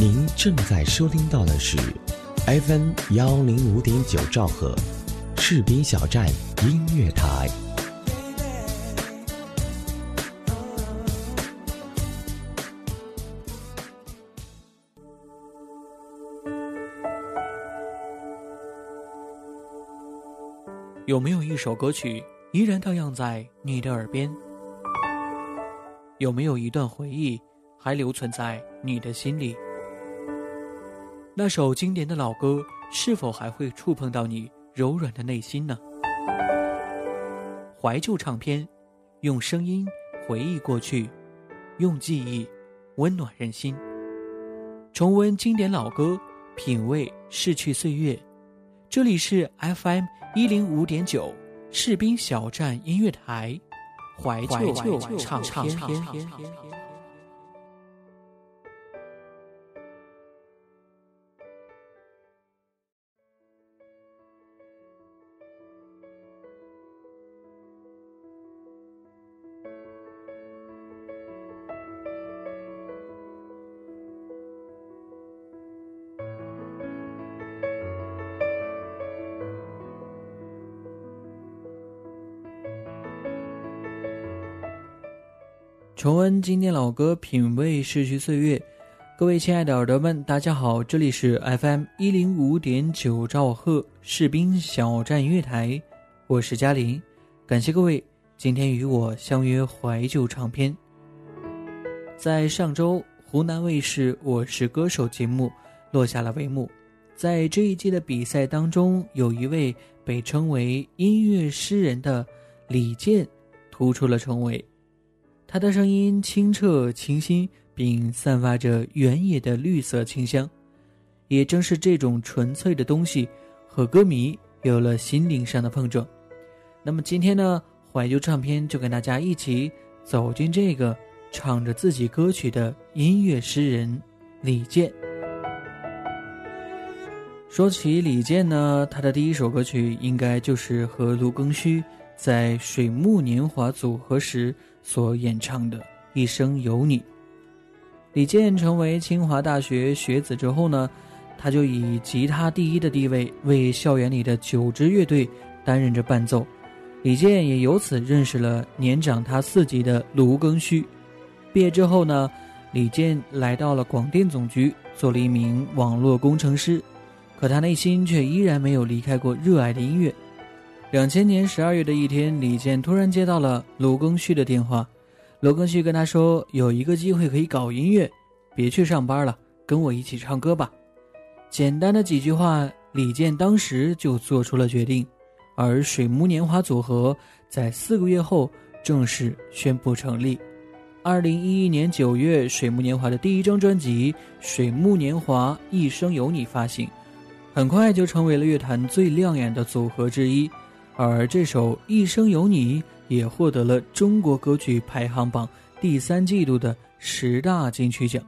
您正在收听到的是 FM 幺零五点九兆赫，士兵小站音乐台。有没有一首歌曲依然荡漾在你的耳边？有没有一段回忆还留存在你的心里？那首经典的老歌是否还会触碰到你柔软的内心呢？怀旧唱片，用声音回忆过去，用记忆温暖人心。重温经典老歌，品味逝去岁月。这里是 FM 一零五点九士兵小站音乐台。怀旧唱片。重温经典老歌，品味逝去岁月。各位亲爱的耳朵们，大家好，这里是 FM 一零五点九兆赫士兵小站音乐台，我是嘉玲。感谢各位今天与我相约怀旧唱片。在上周，湖南卫视《我是歌手》节目落下了帷幕。在这一季的比赛当中，有一位被称为音乐诗人的李健突出了重围。他的声音清澈清新，并散发着原野的绿色清香。也正是这种纯粹的东西，和歌迷有了心灵上的碰撞。那么今天呢，怀旧唱片就跟大家一起走进这个唱着自己歌曲的音乐诗人李健。说起李健呢，他的第一首歌曲应该就是和卢庚戌在水木年华组合时。所演唱的《一生有你》。李健成为清华大学学子之后呢，他就以吉他第一的地位为校园里的九支乐队担任着伴奏。李健也由此认识了年长他四级的卢庚戌。毕业之后呢，李健来到了广电总局做了一名网络工程师，可他内心却依然没有离开过热爱的音乐。两千年十二月的一天，李健突然接到了卢庚戌的电话。卢庚戌跟他说：“有一个机会可以搞音乐，别去上班了，跟我一起唱歌吧。”简单的几句话，李健当时就做出了决定。而水木年华组合在四个月后正式宣布成立。二零一一年九月，水木年华的第一张专辑《水木年华一生有你》发行，很快就成为了乐坛最亮眼的组合之一。而这首《一生有你》也获得了中国歌曲排行榜第三季度的十大金曲奖。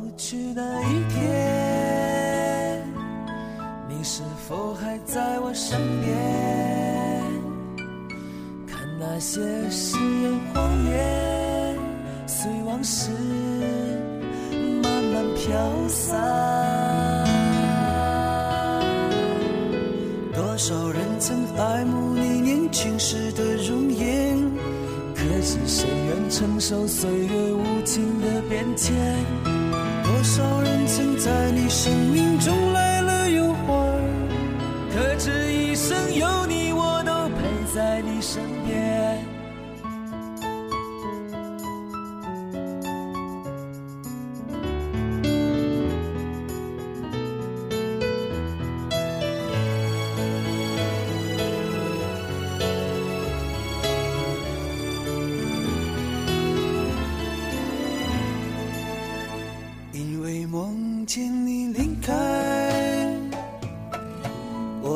过去的一天你是否还在我身边看那些誓言谎言随往事慢慢飘散。多少人曾爱慕你年轻时的容颜可知谁愿承受岁月无情的变迁？多少人曾在你生命中来了又还可知一生有你我都陪在你身边。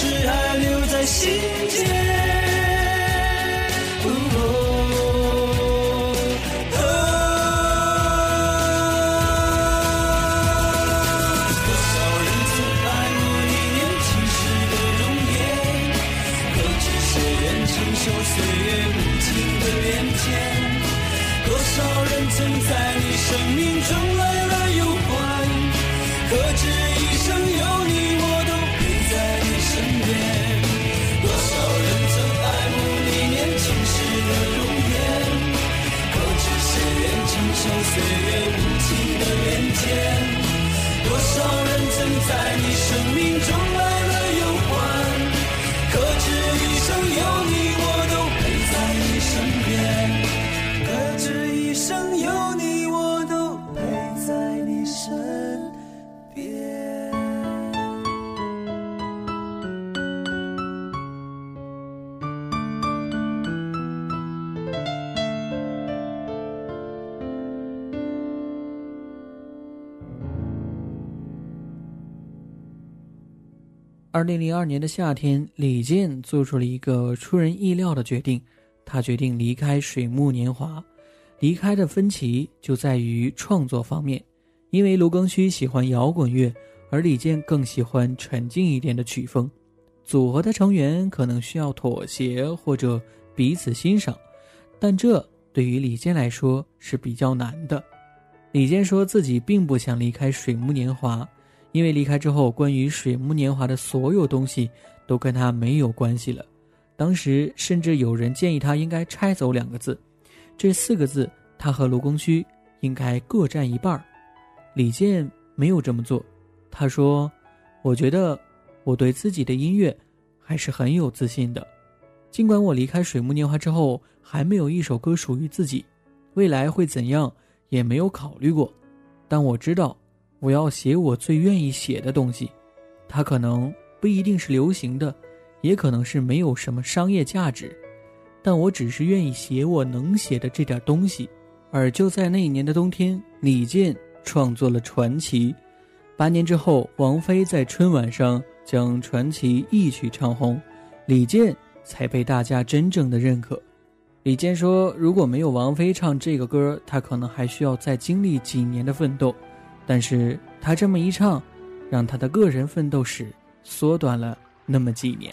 是爱留在心。二零零二年的夏天，李健做出了一个出人意料的决定，他决定离开水木年华。离开的分歧就在于创作方面，因为卢庚戌喜欢摇滚乐，而李健更喜欢沉静一点的曲风。组合的成员可能需要妥协或者彼此欣赏，但这对于李健来说是比较难的。李健说自己并不想离开水木年华。因为离开之后，关于水木年华的所有东西都跟他没有关系了。当时甚至有人建议他应该拆走两个字，这四个字他和卢庚戌应该各占一半李健没有这么做，他说：“我觉得我对自己的音乐还是很有自信的，尽管我离开水木年华之后还没有一首歌属于自己，未来会怎样也没有考虑过，但我知道。”我要写我最愿意写的东西，它可能不一定是流行的，也可能是没有什么商业价值，但我只是愿意写我能写的这点东西。而就在那一年的冬天，李健创作了《传奇》，八年之后，王菲在春晚上将《传奇》一曲唱红，李健才被大家真正的认可。李健说：“如果没有王菲唱这个歌，他可能还需要再经历几年的奋斗。”但是他这么一唱，让他的个人奋斗史缩短了那么几年。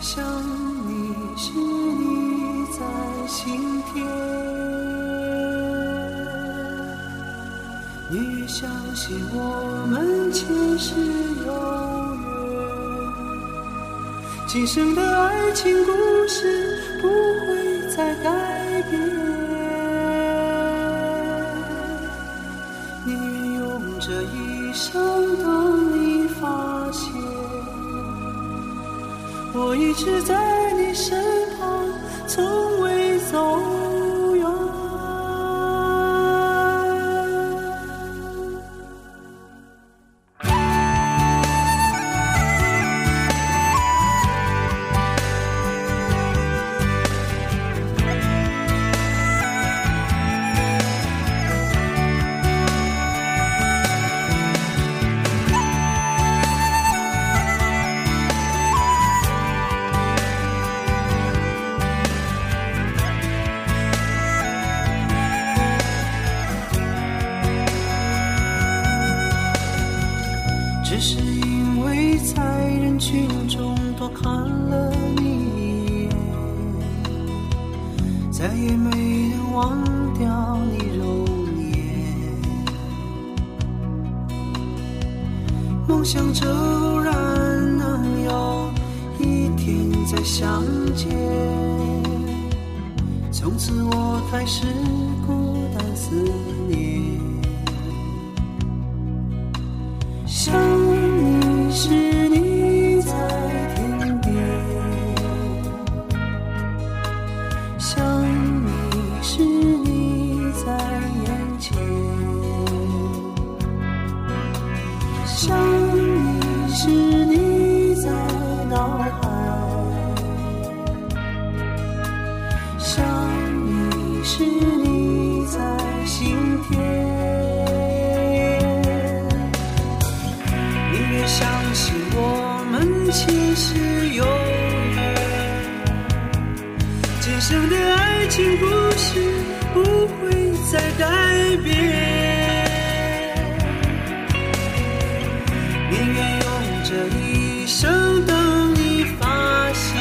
想你时你在心田。你相信我们前世有缘，今生的爱情故事不会再改变。宁愿用这一生我一直在你身是情故事不会再改变。宁愿用这一生等你发现，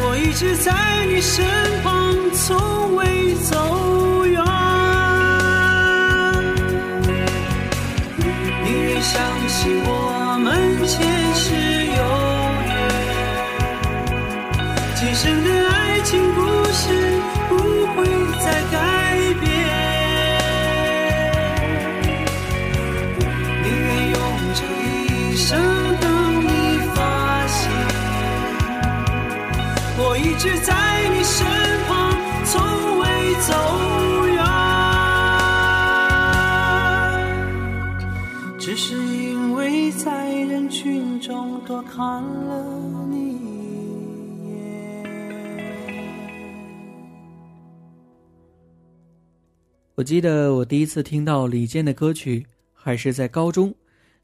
我一直在你身旁，从未走直在你身旁，从未走远。只是因为在人群中多看了你一眼。我记得我第一次听到李健的歌曲还是在高中，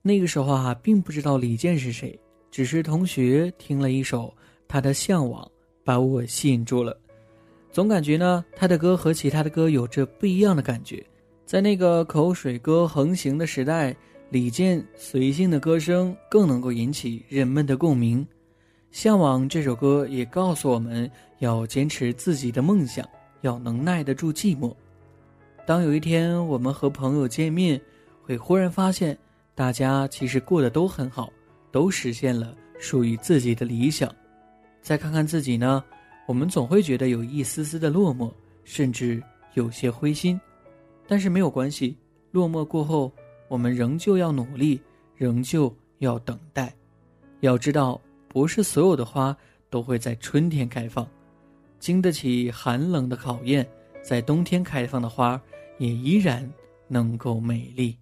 那个时候啊，并不知道李健是谁，只是同学听了一首他的《向往》，把我吸引住了。总感觉呢，他的歌和其他的歌有着不一样的感觉。在那个口水歌横行的时代，李健随性的歌声更能够引起人们的共鸣。《向往》这首歌也告诉我们要坚持自己的梦想，要能耐得住寂寞。当有一天我们和朋友见面，会忽然发现，大家其实过得都很好，都实现了属于自己的理想。再看看自己呢，我们总会觉得有一丝丝的落寞，甚至有些灰心。但是没有关系，落寞过后，我们仍旧要努力，仍旧要等待。要知道，不是所有的花都会在春天开放，经得起寒冷的考验，在冬天开放的花也依然能够美丽。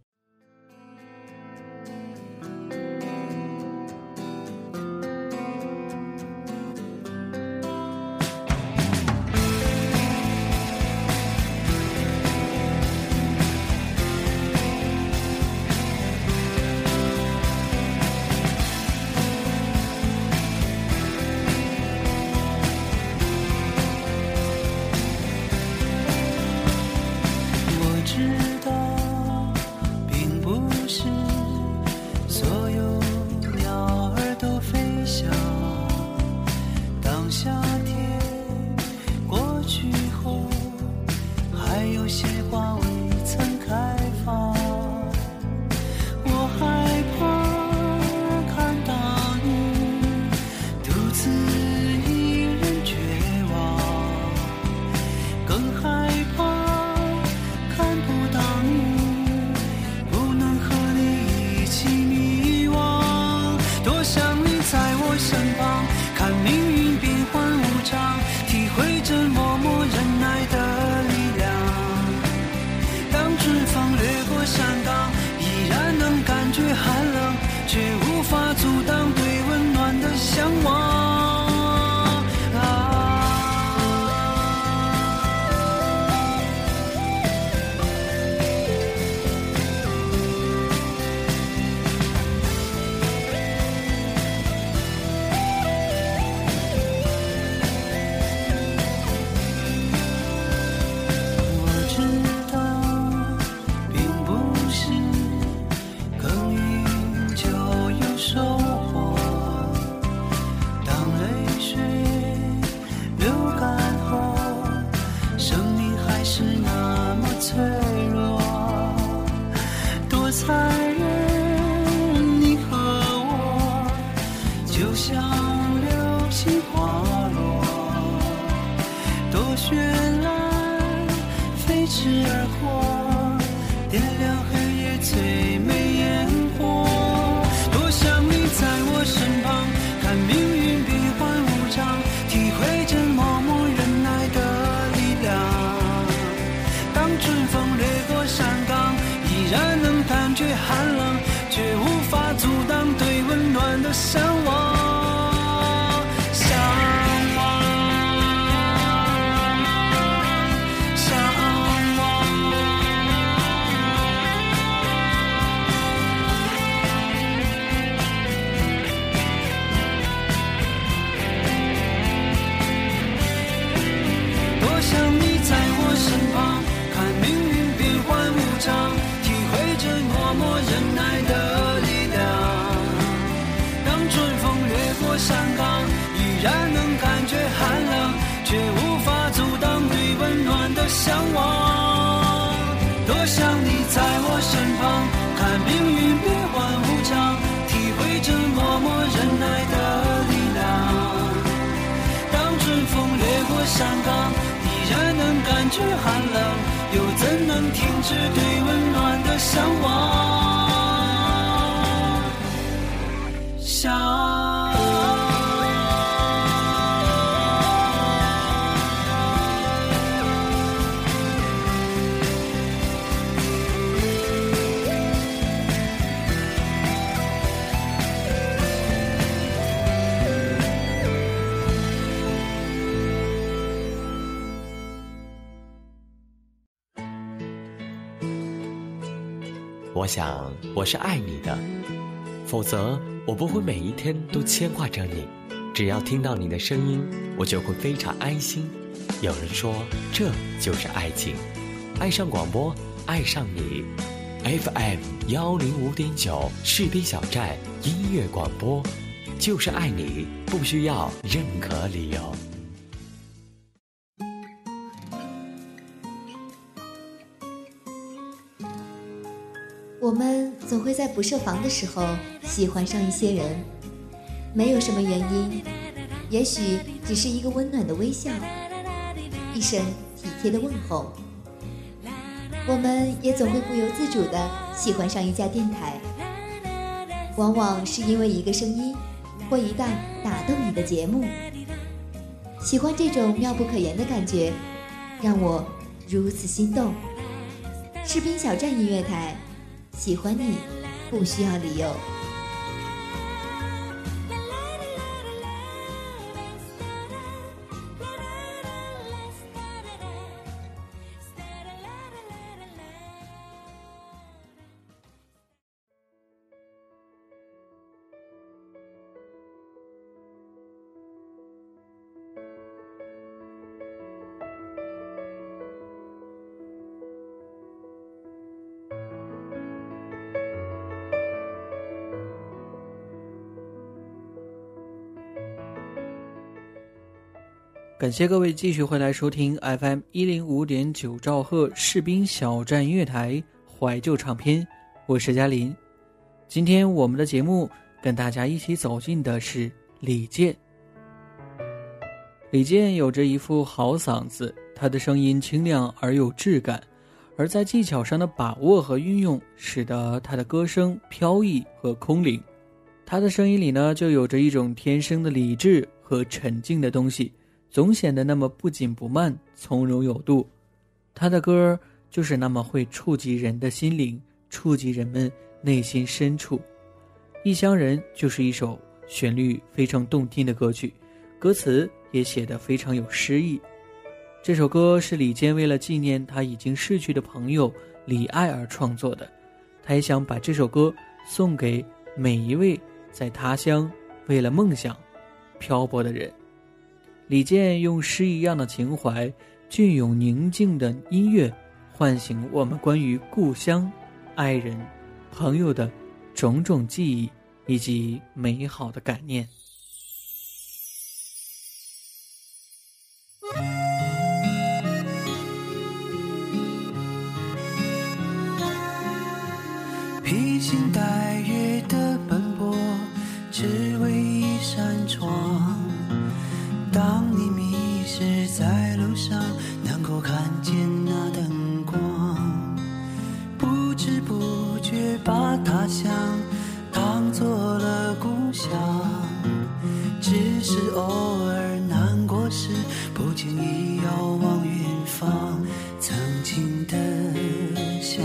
是那么脆弱多残忍你和我就像流星滑落多绚烂飞驰而山岗，依然能感觉寒冷，却无法阻挡对温暖的向往。多想你在我身旁，看命运变幻无常，体会着默默忍耐的力量。当春风掠过山岗，依然能感觉寒冷，又怎能停止对温暖的向往？想我想我是爱你的，否则我不会每一天都牵挂着你。只要听到你的声音，我就会非常安心。有人说这就是爱情，爱上广播，爱上你。FM 幺零五点九士兵小站音乐广播，就是爱你，不需要任何理由。总会在不设防的时候喜欢上一些人，没有什么原因，也许只是一个温暖的微笑，一声体贴的问候。我们也总会不由自主的喜欢上一家电台，往往是因为一个声音或一段打动你的节目。喜欢这种妙不可言的感觉，让我如此心动。士兵小站音乐台。喜欢你，不需要理由。感谢各位继续回来收听 FM 一零五点九兆赫士兵小站音乐台怀旧唱片，我是嘉林。今天我们的节目跟大家一起走进的是李健。李健有着一副好嗓子，他的声音清亮而有质感，而在技巧上的把握和运用，使得他的歌声飘逸和空灵。他的声音里呢，就有着一种天生的理智和沉静的东西。总显得那么不紧不慢、从容有度。他的歌就是那么会触及人的心灵，触及人们内心深处。《异乡人》就是一首旋律非常动听的歌曲，歌词也写得非常有诗意。这首歌是李健为了纪念他已经逝去的朋友李艾而创作的，他也想把这首歌送给每一位在他乡为了梦想漂泊的人。李健用诗一样的情怀，隽永宁静的音乐，唤醒我们关于故乡、爱人、朋友的种种记忆以及美好的感念。披星戴看见那灯光，不知不觉把他乡当做了故乡。只是偶尔难过时，不经意遥望远方，曾经的乡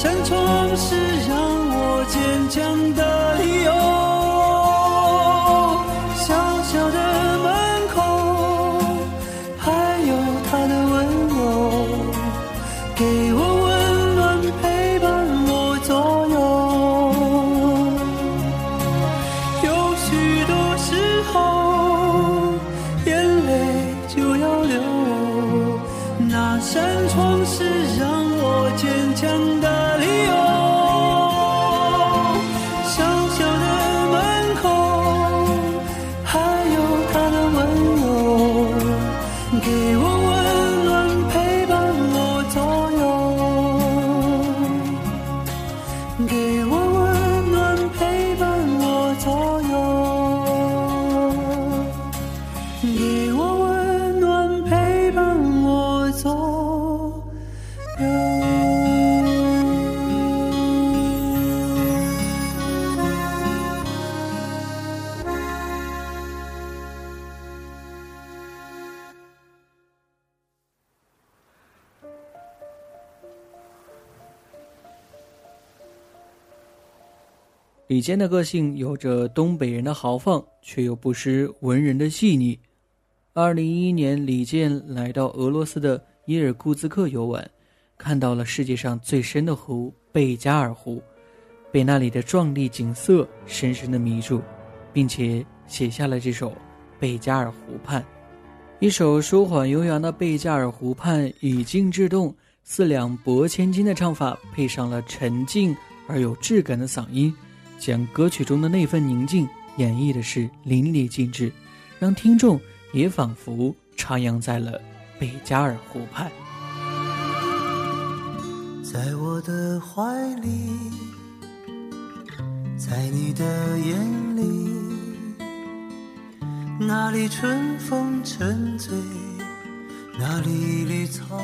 那扇窗是让我坚强的李健的个性有着东北人的豪放，却又不失文人的细腻。二零一一年，李健来到俄罗斯的伊尔库茨克游玩，看到了世界上最深的湖贝加尔湖，被那里的壮丽景色深深的迷住，并且写下了这首《贝加尔湖畔》。一首舒缓悠扬的《贝加尔湖畔》，以静制动，四两拨千斤的唱法，配上了沉静而有质感的嗓音。将歌曲中的那份宁静演绎的是淋漓尽致，让听众也仿佛徜徉在了贝加尔湖畔。在我的怀里，在你的眼里，那里春风沉醉，那里绿草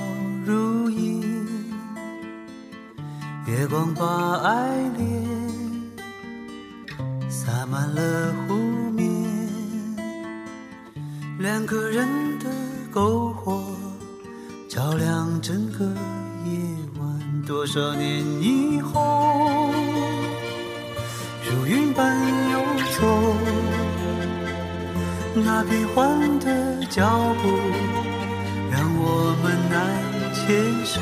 如茵，月光把爱恋洒满了湖面，两个人的篝火照亮整个夜晚。多少年以后，如云般游走，那变幻的脚步，让我们难牵手。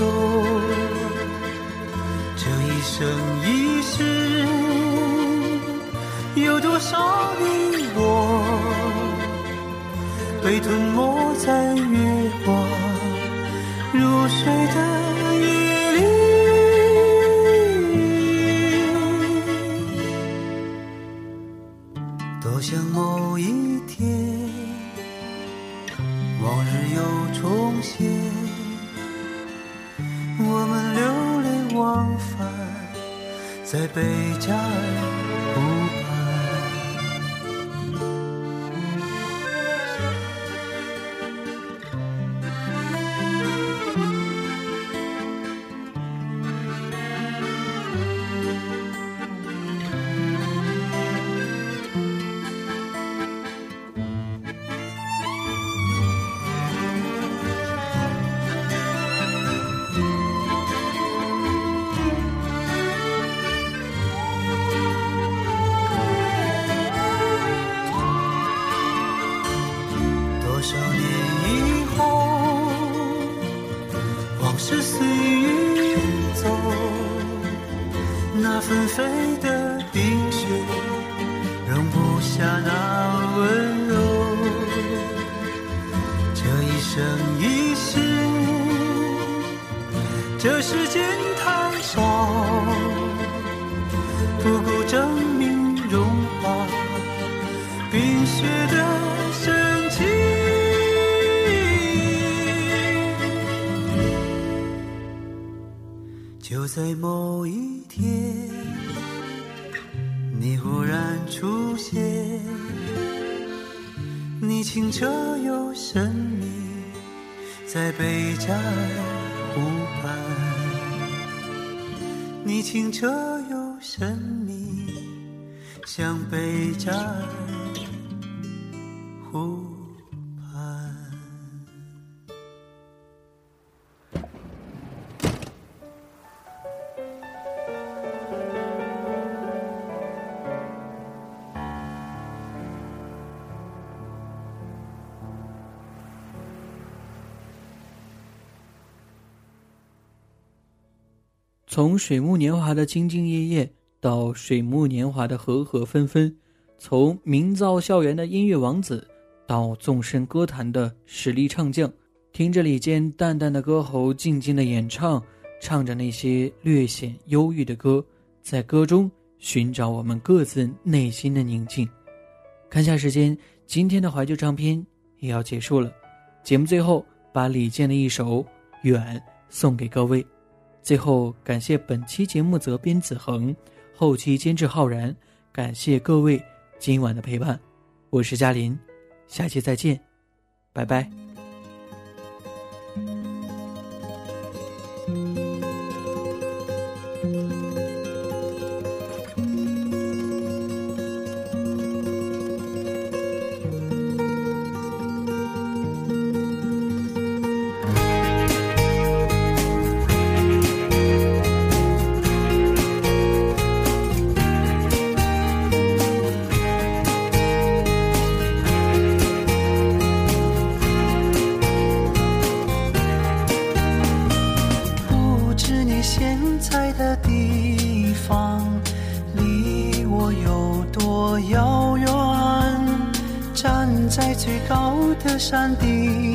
这一生一世，有多少你我被吞没在月光如水的夜里？多想某一天，往日又重现，我们流连忘返在贝加尔湖这世间太少，不够证明融化冰雪的深情。就在某一天，你忽然出现，你清澈又神秘，在贝加尔湖畔。你清澈又神秘，像北站从水木年华的兢兢业业到水木年华的和和纷纷，从名噪校园的音乐王子到纵深歌坛的实力唱将，听着李健淡淡的歌喉，静静的演唱，唱着那些略显忧郁的歌，在歌中寻找我们各自内心的宁静。看下时间，今天的怀旧唱片也要结束了。节目最后，把李健的一首《远》送给各位。最后，感谢本期节目责编子恒，后期监制浩然，感谢各位今晚的陪伴，我是嘉林，下期再见，拜拜。山顶。